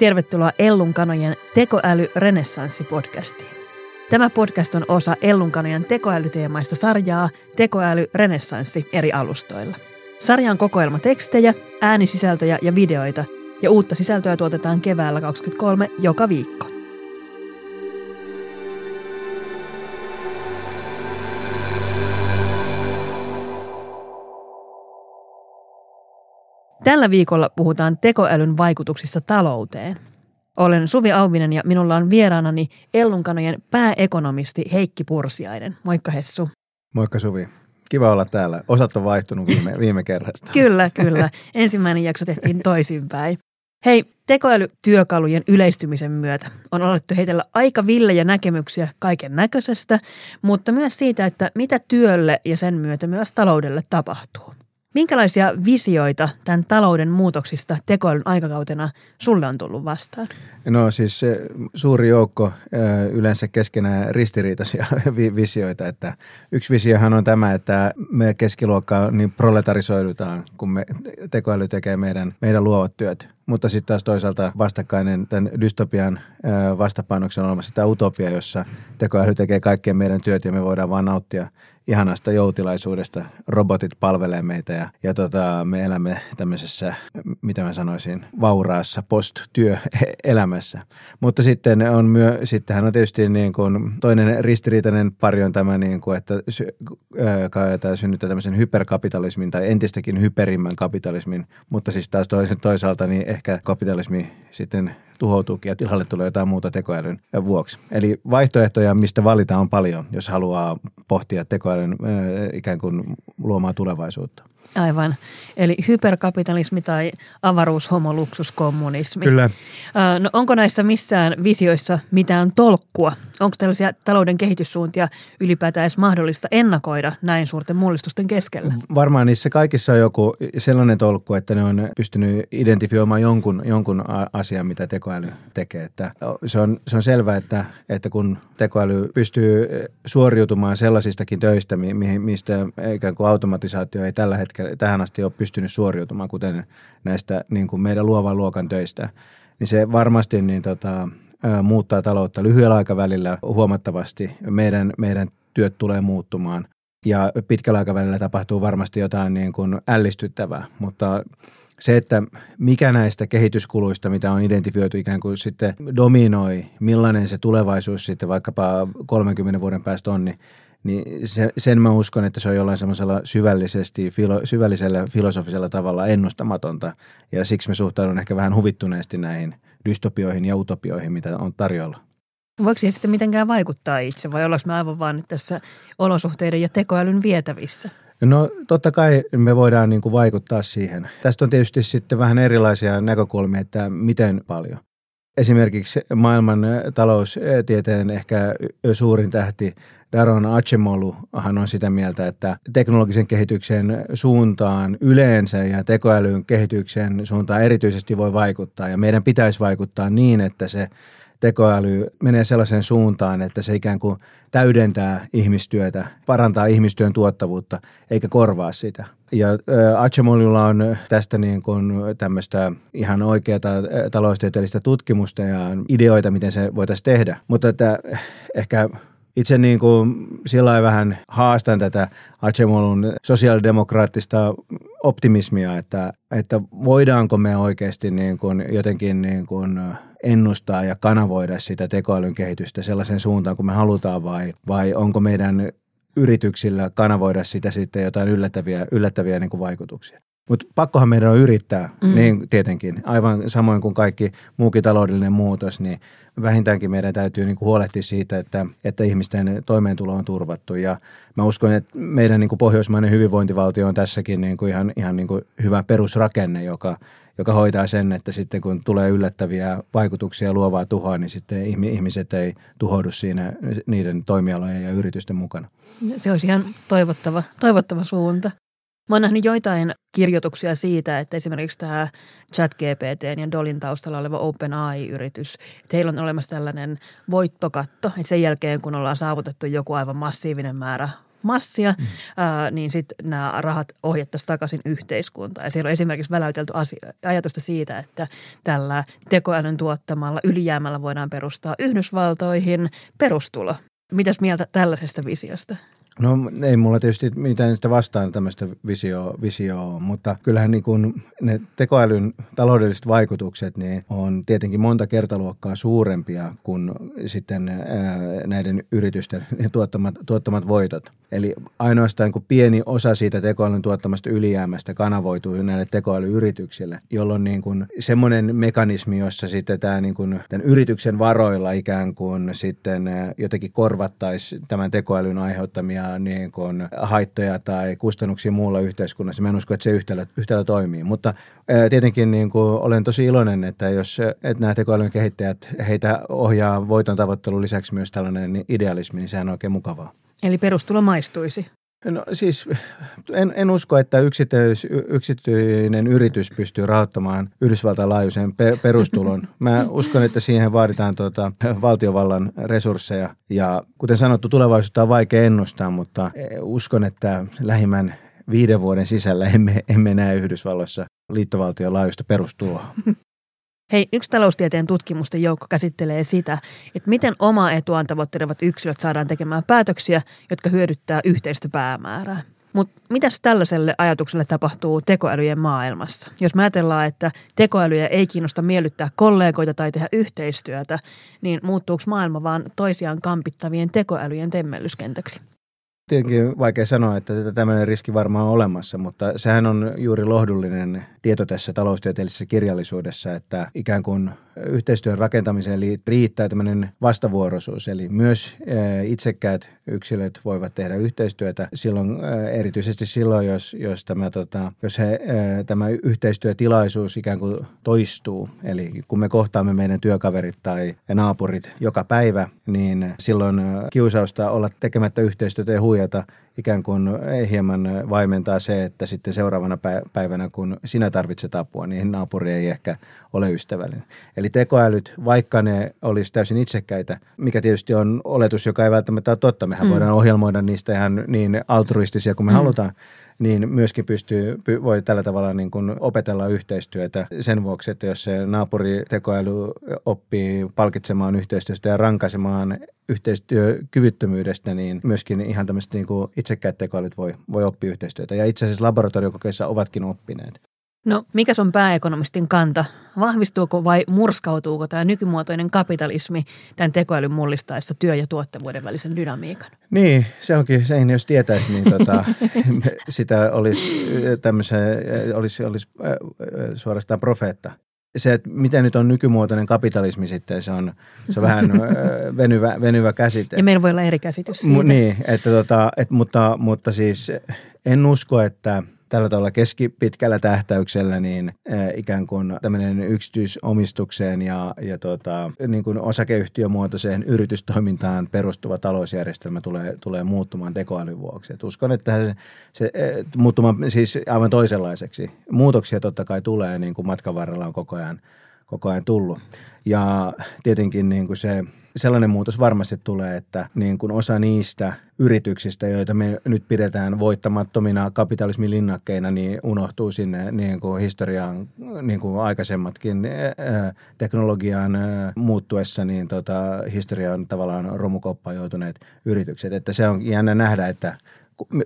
Tervetuloa Ellun kanojen tekoäly renessanssi-podcastiin. Tämä podcast on osa Ellun kanojen tekoälyteemaista sarjaa Tekoäly renessanssi eri alustoilla. Sarja on kokoelma tekstejä, äänisisältöjä ja videoita, ja uutta sisältöä tuotetaan keväällä 2023 joka viikko. Tällä viikolla puhutaan tekoälyn vaikutuksista talouteen. Olen Suvi Auvinen ja minulla on vieraanani Ellunkanojen pääekonomisti Heikki Pursiainen. Moikka Hessu. Moikka Suvi. Kiva olla täällä. Osat on vaihtunut viime, viime kerrasta. kyllä, kyllä. Ensimmäinen jakso tehtiin toisinpäin. Hei, tekoälytyökalujen yleistymisen myötä on alettu heitellä aika villejä näkemyksiä kaiken näköisestä, mutta myös siitä, että mitä työlle ja sen myötä myös taloudelle tapahtuu. Minkälaisia visioita tämän talouden muutoksista tekoälyn aikakautena sulle on tullut vastaan? No siis suuri joukko yleensä keskenään ristiriitaisia visioita. Että yksi visiohan on tämä, että me keskiluokka niin proletarisoidutaan, kun me tekoäly tekee meidän, meidän luovat työt. Mutta sitten taas toisaalta vastakkainen tämän dystopian vastapainoksen on olemassa tämä utopia, jossa tekoäly tekee kaikkien meidän työt ja me voidaan vaan nauttia ihanasta joutilaisuudesta. Robotit palvelee meitä ja, ja tota, me elämme tämmöisessä, mitä mä sanoisin, vauraassa post-työelämässä. Mutta sitten on myö, sittenhän on tietysti niin kuin toinen ristiriitainen pari on tämä, niin kuin, että sy, ää, synnyttää tämmöisen hyperkapitalismin tai entistäkin hyperimmän kapitalismin, mutta siis taas toisaalta niin ehkä kapitalismi sitten tuhoutuukin ja tilalle tulee jotain muuta tekoälyn vuoksi. Eli vaihtoehtoja, mistä valita on paljon, jos haluaa pohtia tekoälyn ikään kuin luomaa tulevaisuutta. Aivan. Eli hyperkapitalismi tai avaruushomoluksuskommunismi. Kyllä. No onko näissä missään visioissa mitään tolkkua? Onko tällaisia talouden kehityssuuntia ylipäätään edes mahdollista ennakoida näin suurten mullistusten keskellä? Varmaan niissä kaikissa on joku sellainen tolkku, että ne on pystynyt identifioimaan jonkun, jonkun asian, mitä tekoäly tekee. Että se, on, se on selvää, että, että kun tekoäly pystyy suoriutumaan sellaisistakin töistä, mistä ikään kuin automatisaatio ei tällä hetkellä, tähän asti ole pystynyt suoriutumaan, kuten näistä niin kuin meidän luovan luokan töistä, niin se varmasti niin tota, muuttaa taloutta lyhyellä aikavälillä huomattavasti. Meidän, meidän työt tulee muuttumaan ja pitkällä aikavälillä tapahtuu varmasti jotain niin kuin ällistyttävää, mutta se, että mikä näistä kehityskuluista, mitä on identifioitu ikään kuin sitten dominoi, millainen se tulevaisuus sitten vaikkapa 30 vuoden päästä on, niin niin se, sen mä uskon, että se on jollain semmoisella syvällisesti, filo, syvällisellä filosofisella tavalla ennustamatonta. Ja siksi me suhtaudun ehkä vähän huvittuneesti näihin dystopioihin ja utopioihin, mitä on tarjolla. Voiko siihen sitten mitenkään vaikuttaa itse vai ollaanko me aivan vaan tässä olosuhteiden ja tekoälyn vietävissä? No totta kai me voidaan niin kuin vaikuttaa siihen. Tästä on tietysti sitten vähän erilaisia näkökulmia, että miten paljon. Esimerkiksi maailman taloustieteen ehkä suurin tähti Daron Acemolu on sitä mieltä, että teknologisen kehityksen suuntaan yleensä ja tekoälyn kehityksen suuntaan erityisesti voi vaikuttaa. Ja meidän pitäisi vaikuttaa niin, että se tekoäly menee sellaiseen suuntaan, että se ikään kuin täydentää ihmistyötä, parantaa ihmistyön tuottavuutta, eikä korvaa sitä. Ja Acemolilla on tästä niin kuin tämmöistä ihan oikeata taloustieteellistä tutkimusta ja ideoita, miten se voitaisiin tehdä. Mutta että ehkä itse niin kuin sillä vähän haastan tätä Acemolun sosiaalidemokraattista optimismia, että, että voidaanko me oikeasti niin kuin jotenkin niin kuin ennustaa ja kanavoida sitä tekoälyn kehitystä sellaisen suuntaan, kun me halutaan vai, vai onko meidän yrityksillä kanavoida sitä sitten jotain yllättäviä, yllättäviä niin kuin vaikutuksia. Mutta pakkohan meidän on yrittää, mm. niin tietenkin. Aivan samoin kuin kaikki muukin taloudellinen muutos, niin vähintäänkin meidän täytyy niin kuin huolehtia siitä, että, että ihmisten toimeentulo on turvattu. Ja mä uskon, että meidän niin kuin pohjoismainen hyvinvointivaltio on tässäkin niin kuin ihan, ihan niin kuin hyvä perusrakenne, joka, joka hoitaa sen, että sitten kun tulee yllättäviä vaikutuksia luovaa tuhoa, niin sitten ihmiset ei tuhoudu siinä niiden toimialojen ja yritysten mukana. Se olisi ihan toivottava, toivottava suunta. Mä oon nähnyt joitain kirjoituksia siitä, että esimerkiksi tämä ChatGPT ja Dolin taustalla oleva OpenAI-yritys, että heillä on olemassa tällainen voittokatto, että sen jälkeen kun ollaan saavutettu joku aivan massiivinen määrä massia, mm. ää, niin sitten nämä rahat ohjattaisiin takaisin yhteiskuntaan. Ja siellä on esimerkiksi väläytelty asia, ajatusta siitä, että tällä tekoälyn tuottamalla ylijäämällä voidaan perustaa Yhdysvaltoihin perustulo. Mitäs mieltä tällaisesta visiosta? No ei mulla tietysti mitään sitä vastaan tämmöistä visioa, visioa mutta kyllähän niin kuin ne tekoälyn taloudelliset vaikutukset niin on tietenkin monta kertaluokkaa suurempia kuin sitten ää, näiden yritysten tuottamat, tuottamat voitot. Eli ainoastaan kun pieni osa siitä tekoälyn tuottamasta ylijäämästä kanavoituu näille tekoälyyrityksille, jolloin niin kuin semmoinen mekanismi, jossa sitten tämä niin kuin tämän yrityksen varoilla ikään kuin sitten jotenkin korvattaisi tämän tekoälyn aiheuttamia niin kuin haittoja tai kustannuksia muulla yhteiskunnassa. Mä en usko, että se yhtälö, yhtälö toimii. Mutta tietenkin niin kuin olen tosi iloinen, että jos että nämä tekoälyn kehittäjät, heitä ohjaa voiton tavoittelun lisäksi myös tällainen idealismi, niin sehän on oikein mukavaa. Eli perustulo maistuisi? No siis en, en usko, että yksityis, yksityinen yritys pystyy rahoittamaan Yhdysvaltain laajuisen pe, perustulon. Mä uskon, että siihen vaaditaan tuota, valtiovallan resursseja ja kuten sanottu, tulevaisuutta on vaikea ennustaa, mutta uskon, että lähimmän viiden vuoden sisällä emme, emme näe Yhdysvalloissa liittovaltion laajuista perustuloa. Hei, yksi taloustieteen tutkimusten joukko käsittelee sitä, että miten omaa etuaan tavoittelevat yksilöt saadaan tekemään päätöksiä, jotka hyödyttää yhteistä päämäärää. Mutta mitäs tällaiselle ajatukselle tapahtuu tekoälyjen maailmassa? Jos me ajatellaan, että tekoälyjä ei kiinnosta miellyttää kollegoita tai tehdä yhteistyötä, niin muuttuuko maailma vaan toisiaan kampittavien tekoälyjen temmellyskentäksi? Tietenkin vaikea sanoa, että tämmöinen riski varmaan on olemassa, mutta sehän on juuri lohdullinen tieto tässä taloustieteellisessä kirjallisuudessa, että ikään kuin yhteistyön rakentamiseen riittää tämmöinen vastavuoroisuus. Eli myös itsekkäät yksilöt voivat tehdä yhteistyötä silloin, erityisesti silloin, jos, jos, tämä, tota, jos he, tämä yhteistyötilaisuus ikään kuin toistuu. Eli kun me kohtaamme meidän työkaverit tai naapurit joka päivä, niin silloin kiusausta olla tekemättä yhteistyötä ja это. Ikään kuin hieman vaimentaa se, että sitten seuraavana päivänä, kun sinä tarvitset apua, niin naapuri ei ehkä ole ystävällinen. Eli tekoälyt, vaikka ne olisi täysin itsekkäitä, mikä tietysti on oletus, joka ei välttämättä ole totta, mehän mm. voidaan ohjelmoida niistä ihan niin altruistisia kuin me mm. halutaan, niin myöskin pystyy, voi tällä tavalla niin kuin opetella yhteistyötä sen vuoksi, että jos se naapuri tekoäly oppii palkitsemaan yhteistyöstä ja rankaisemaan yhteistyökyvyttömyydestä, niin myöskin ihan tämmöiset niin kuin itsekkäät tekoälyt voi, voi oppia yhteistyötä. Ja itse asiassa laboratoriokokeissa ovatkin oppineet. No, mikä on pääekonomistin kanta? Vahvistuuko vai murskautuuko tämä nykymuotoinen kapitalismi tämän tekoälyn mullistaessa työ- ja tuottavuuden välisen dynamiikan? Niin, se onkin, se jos tietäisi, niin tota, sitä olisi, olisi, olisi suorastaan profeetta se, että mitä nyt on nykymuotoinen kapitalismi sitten, se on, se on vähän venyvä, venyvä käsite. Ja meillä voi olla eri käsitys siitä. M- niin, että tota, et, mutta, mutta siis en usko, että – tällä tavalla keskipitkällä tähtäyksellä niin ikään kuin tämmöinen yksityisomistukseen ja, ja tota, niin kuin osakeyhtiömuotoiseen yritystoimintaan perustuva talousjärjestelmä tulee, tulee muuttumaan tekoälyn vuoksi. Et uskon, että se, se muuttumaan siis aivan toisenlaiseksi. Muutoksia totta kai tulee, niin kuin matkan varrella on koko ajan, koko ajan tullut. Ja tietenkin niin kuin se sellainen muutos varmasti tulee, että niin kuin osa niistä yrityksistä, joita me nyt pidetään voittamattomina kapitalismin linnakkeina, niin unohtuu sinne niin kuin historiaan niin kuin aikaisemmatkin teknologian muuttuessa, niin tota, historiaan tavallaan romukoppaan joutuneet yritykset. Että se on jännä nähdä, että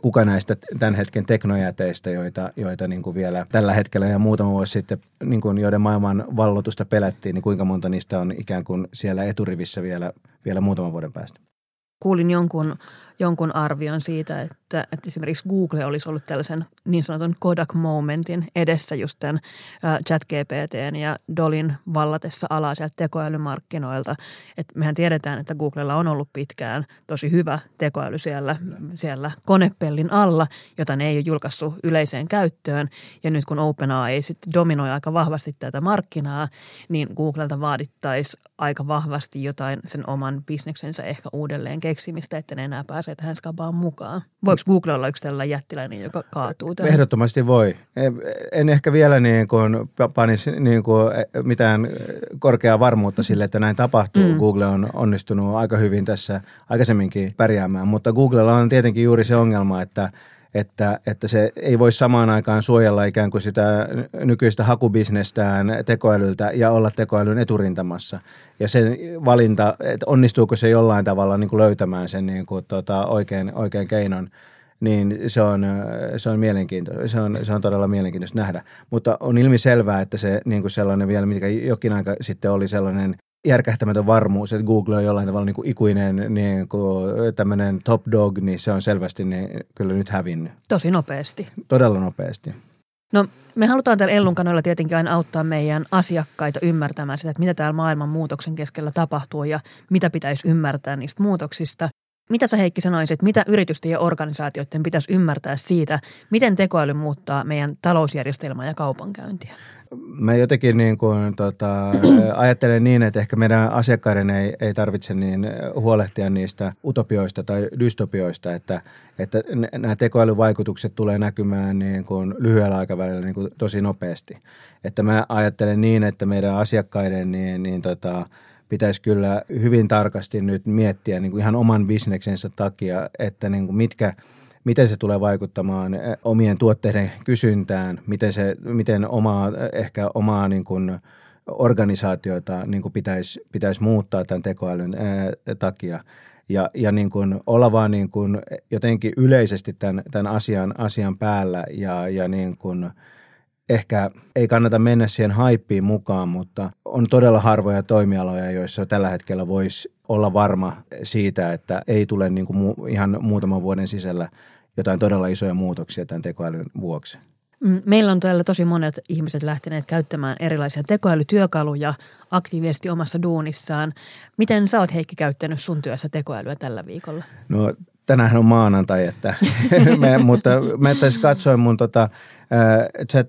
kuka näistä tämän hetken teknojäteistä, joita, joita niin kuin vielä tällä hetkellä ja muutama vuosi sitten, niin kuin joiden maailman vallotusta pelättiin, niin kuinka monta niistä on ikään kuin siellä eturivissä vielä, vielä muutaman vuoden päästä? Kuulin jonkun jonkun arvion siitä, että, että esimerkiksi Google olisi ollut tällaisen niin sanotun Kodak-momentin edessä just tämän ChatGPTn ja Dolin vallatessa alaa sieltä tekoälymarkkinoilta. Et mehän tiedetään, että Googlella on ollut pitkään tosi hyvä tekoäly siellä, siellä konepellin alla, jota ne ei ole julkaissut yleiseen käyttöön. Ja nyt kun OpenAI sitten dominoi aika vahvasti tätä markkinaa, niin Googlelta vaadittaisi aika vahvasti jotain sen oman bisneksensä ehkä uudelleen keksimistä, että ne enää pääse pääsee tähän skabaan mukaan? Voiko Google olla yksi tällainen jättiläinen, joka kaatuu tähän? Ehdottomasti voi. En ehkä vielä niin kuin panisi niin kuin mitään korkeaa varmuutta sille, että näin tapahtuu. Mm. Google on onnistunut aika hyvin tässä aikaisemminkin pärjäämään, mutta Googlella on tietenkin juuri se ongelma, että – että, että se ei voi samaan aikaan suojella ikään kuin sitä nykyistä hakubisnestään tekoälyltä ja olla tekoälyn eturintamassa. Ja sen valinta, että onnistuuko se jollain tavalla niin kuin löytämään sen niin kuin, tota, oikein, oikein keinon, niin se on, se on mielenkiintoista. Se on, se on todella mielenkiintoista nähdä. Mutta on ilmi selvää, että se niin kuin sellainen vielä, mikä jokin aika sitten oli sellainen järkähtämätön varmuus, että Google on jollain tavalla niin kuin ikuinen niin kuin tämmöinen top dog, niin se on selvästi niin kyllä nyt hävinnyt. Tosi nopeasti. Todella nopeasti. No me halutaan täällä Ellun kanoilla tietenkin aina auttaa meidän asiakkaita ymmärtämään sitä, että mitä täällä maailman muutoksen keskellä tapahtuu ja mitä pitäisi ymmärtää niistä muutoksista. Mitä sä Heikki sanoisit, mitä yritysten ja organisaatioiden pitäisi ymmärtää siitä, miten tekoäly muuttaa meidän talousjärjestelmää ja kaupankäyntiä? Mä jotenkin niin kuin, tota, ajattelen niin, että ehkä meidän asiakkaiden ei, ei tarvitse niin huolehtia niistä utopioista tai dystopioista, että, että nämä tekoälyvaikutukset tulee näkymään niin kuin lyhyellä aikavälillä niin kuin tosi nopeasti. Että mä ajattelen niin, että meidän asiakkaiden niin, niin tota, pitäisi kyllä hyvin tarkasti nyt miettiä niin kuin ihan oman bisneksensä takia, että niin kuin mitkä – miten se tulee vaikuttamaan eh, omien tuotteiden kysyntään, miten, se, miten omaa, ehkä omaa niin kuin organisaatioita niin kuin pitäisi, pitäisi muuttaa tämän tekoälyn ää, eh, takia. Ja, ja niin kuin olla vaan niin kuin jotenkin yleisesti tämän, tämän asian, asian päällä ja, ja niin kuin ehkä ei kannata mennä siihen haippiin mukaan, mutta on todella harvoja toimialoja, joissa tällä hetkellä voisi olla varma siitä, että ei tule niin kuin ihan muutaman vuoden sisällä jotain todella isoja muutoksia tämän tekoälyn vuoksi. Mm, meillä on täällä tosi monet ihmiset lähteneet käyttämään erilaisia tekoälytyökaluja aktiivisesti omassa duunissaan. Miten sä oot Heikki käyttänyt sun työssä tekoälyä tällä viikolla? No tänään on maanantai, että me, mutta mä tässä katsoin mun tota, chat,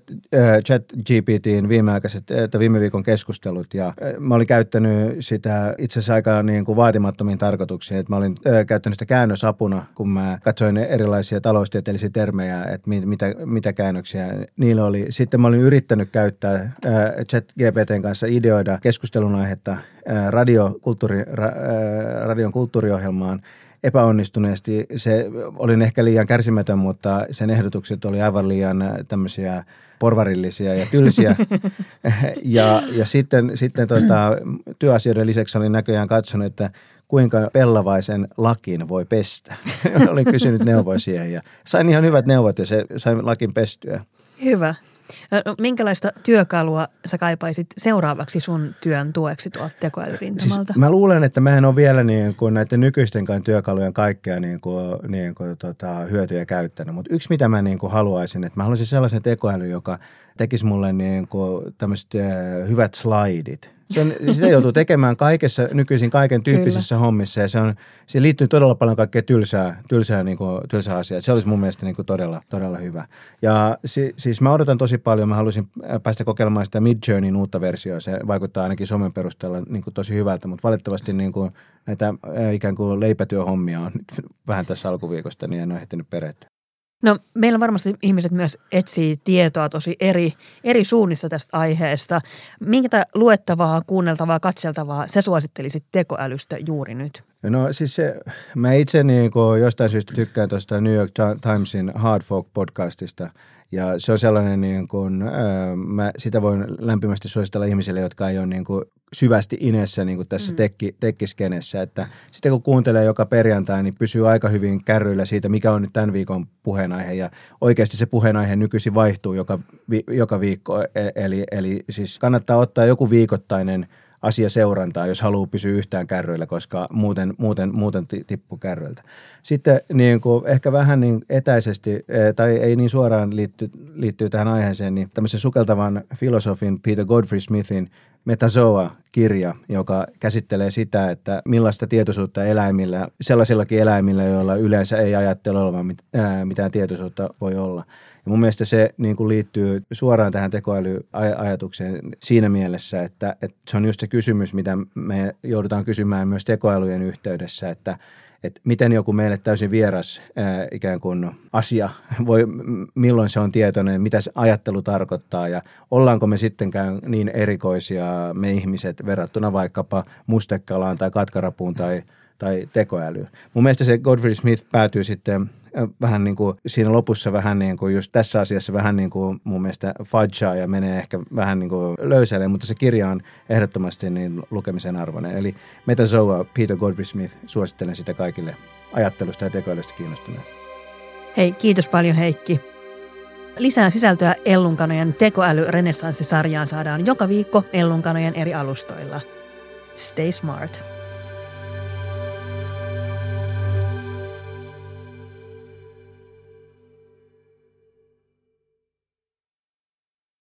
chat GPTin viimeaikaiset, että viime viikon keskustelut ja mä olin käyttänyt sitä itse asiassa aika niin kuin vaatimattomiin tarkoituksiin, että mä olin käyttänyt sitä käännösapuna, kun mä katsoin erilaisia taloustieteellisiä termejä, että mitä, mitä käännöksiä niillä oli. Sitten mä olin yrittänyt käyttää chat GPTn kanssa ideoida keskustelun aihetta radio, kulttuuri, radion kulttuuriohjelmaan – epäonnistuneesti. Se olin ehkä liian kärsimätön, mutta sen ehdotukset oli aivan liian äh, tämmöisiä porvarillisia ja tylsiä. ja, ja sitten, sitten tota, työasioiden lisäksi olin näköjään katsonut, että kuinka pellavaisen lakin voi pestä. olin kysynyt neuvoja siihen ja sain ihan hyvät neuvot ja se sai lakin pestyä. Hyvä. Minkälaista työkalua sä kaipaisit seuraavaksi sun työn tueksi tuolta tekoälyrintamalta? Siis mä luulen, että mä en ole vielä niin kuin näiden nykyistenkään työkalujen kaikkea niin kuin, niin kuin tota, hyötyjä käyttänyt. Mutta yksi, mitä mä niin kuin haluaisin, että mä haluaisin sellaisen tekoälyn, joka tekisi mulle niin kuin tämmöiset hyvät slaidit – sen, sitä joutuu tekemään kaikessa, nykyisin kaiken tyyppisissä Kyllä. hommissa ja se, on, se liittyy todella paljon kaikkea tylsää, tylsää, niin kuin, tylsää asiaa. Se olisi mun mielestä niin kuin todella, todella hyvä. Ja si, siis mä odotan tosi paljon, mä haluaisin päästä kokeilemaan sitä Midjourneyn uutta versiota. Se vaikuttaa ainakin somen perusteella niin kuin tosi hyvältä, mutta valitettavasti niin kuin näitä ikään kuin leipätyöhommia on nyt vähän tässä alkuviikosta, niin en ole ehtinyt perehtyä. No meillä varmasti ihmiset myös etsii tietoa tosi eri, eri suunnista tästä aiheesta. Minkä luettavaa, kuunneltavaa, katseltavaa se suosittelisit tekoälystä juuri nyt? No siis se, mä itse niin jostain syystä tykkään tuosta New York Timesin Hard Folk podcastista – ja se on sellainen, niin kuin, ää, mä sitä voin lämpimästi suositella ihmisille, jotka ei ole niin kuin syvästi inessä niin kuin tässä mm. tekki, tekkiskenessä. Että sitten kun kuuntelee joka perjantai, niin pysyy aika hyvin kärryillä siitä, mikä on nyt tämän viikon puheenaihe. Ja oikeasti se puheenaihe nykyisin vaihtuu joka, vi, joka viikko. E, eli, eli siis kannattaa ottaa joku viikoittainen – asiaseurantaa, jos haluaa pysyä yhtään kärryillä, koska muuten, muuten, muuten tippuu kärryiltä. Sitten niin kuin ehkä vähän niin etäisesti, e, tai ei niin suoraan liitty, liittyy tähän aiheeseen, niin tämmöisen sukeltavan filosofin Peter Godfrey Smithin Metazoa-kirja, joka käsittelee sitä, että millaista tietoisuutta eläimillä, sellaisillakin eläimillä, joilla yleensä ei ajattele olevan mitään tietoisuutta voi olla. Ja mun mielestä se niin kuin liittyy suoraan tähän tekoälyajatukseen siinä mielessä, että, että se on just se kysymys, mitä me joudutaan kysymään myös tekoälyjen yhteydessä, että, että miten joku meille täysin vieras ää, ikään kuin asia, voi, milloin se on tietoinen, mitä se ajattelu tarkoittaa ja ollaanko me sittenkään niin erikoisia me ihmiset verrattuna vaikkapa mustekalaan tai katkarapuun tai, tai tekoälyyn. Mun mielestä se Godfrey Smith päätyy sitten vähän niin kuin siinä lopussa vähän niin kuin just tässä asiassa vähän niin kuin mun mielestä fudgea ja menee ehkä vähän niin kuin löysälle, mutta se kirja on ehdottomasti niin lukemisen arvoinen. Eli Metazoa, Peter Godfrey Smith, suosittelen sitä kaikille ajattelusta ja tekoälystä kiinnostuneille. Hei, kiitos paljon Heikki. Lisää sisältöä Ellunkanojen tekoäly-renessanssisarjaan saadaan joka viikko Ellunkanojen eri alustoilla. Stay smart.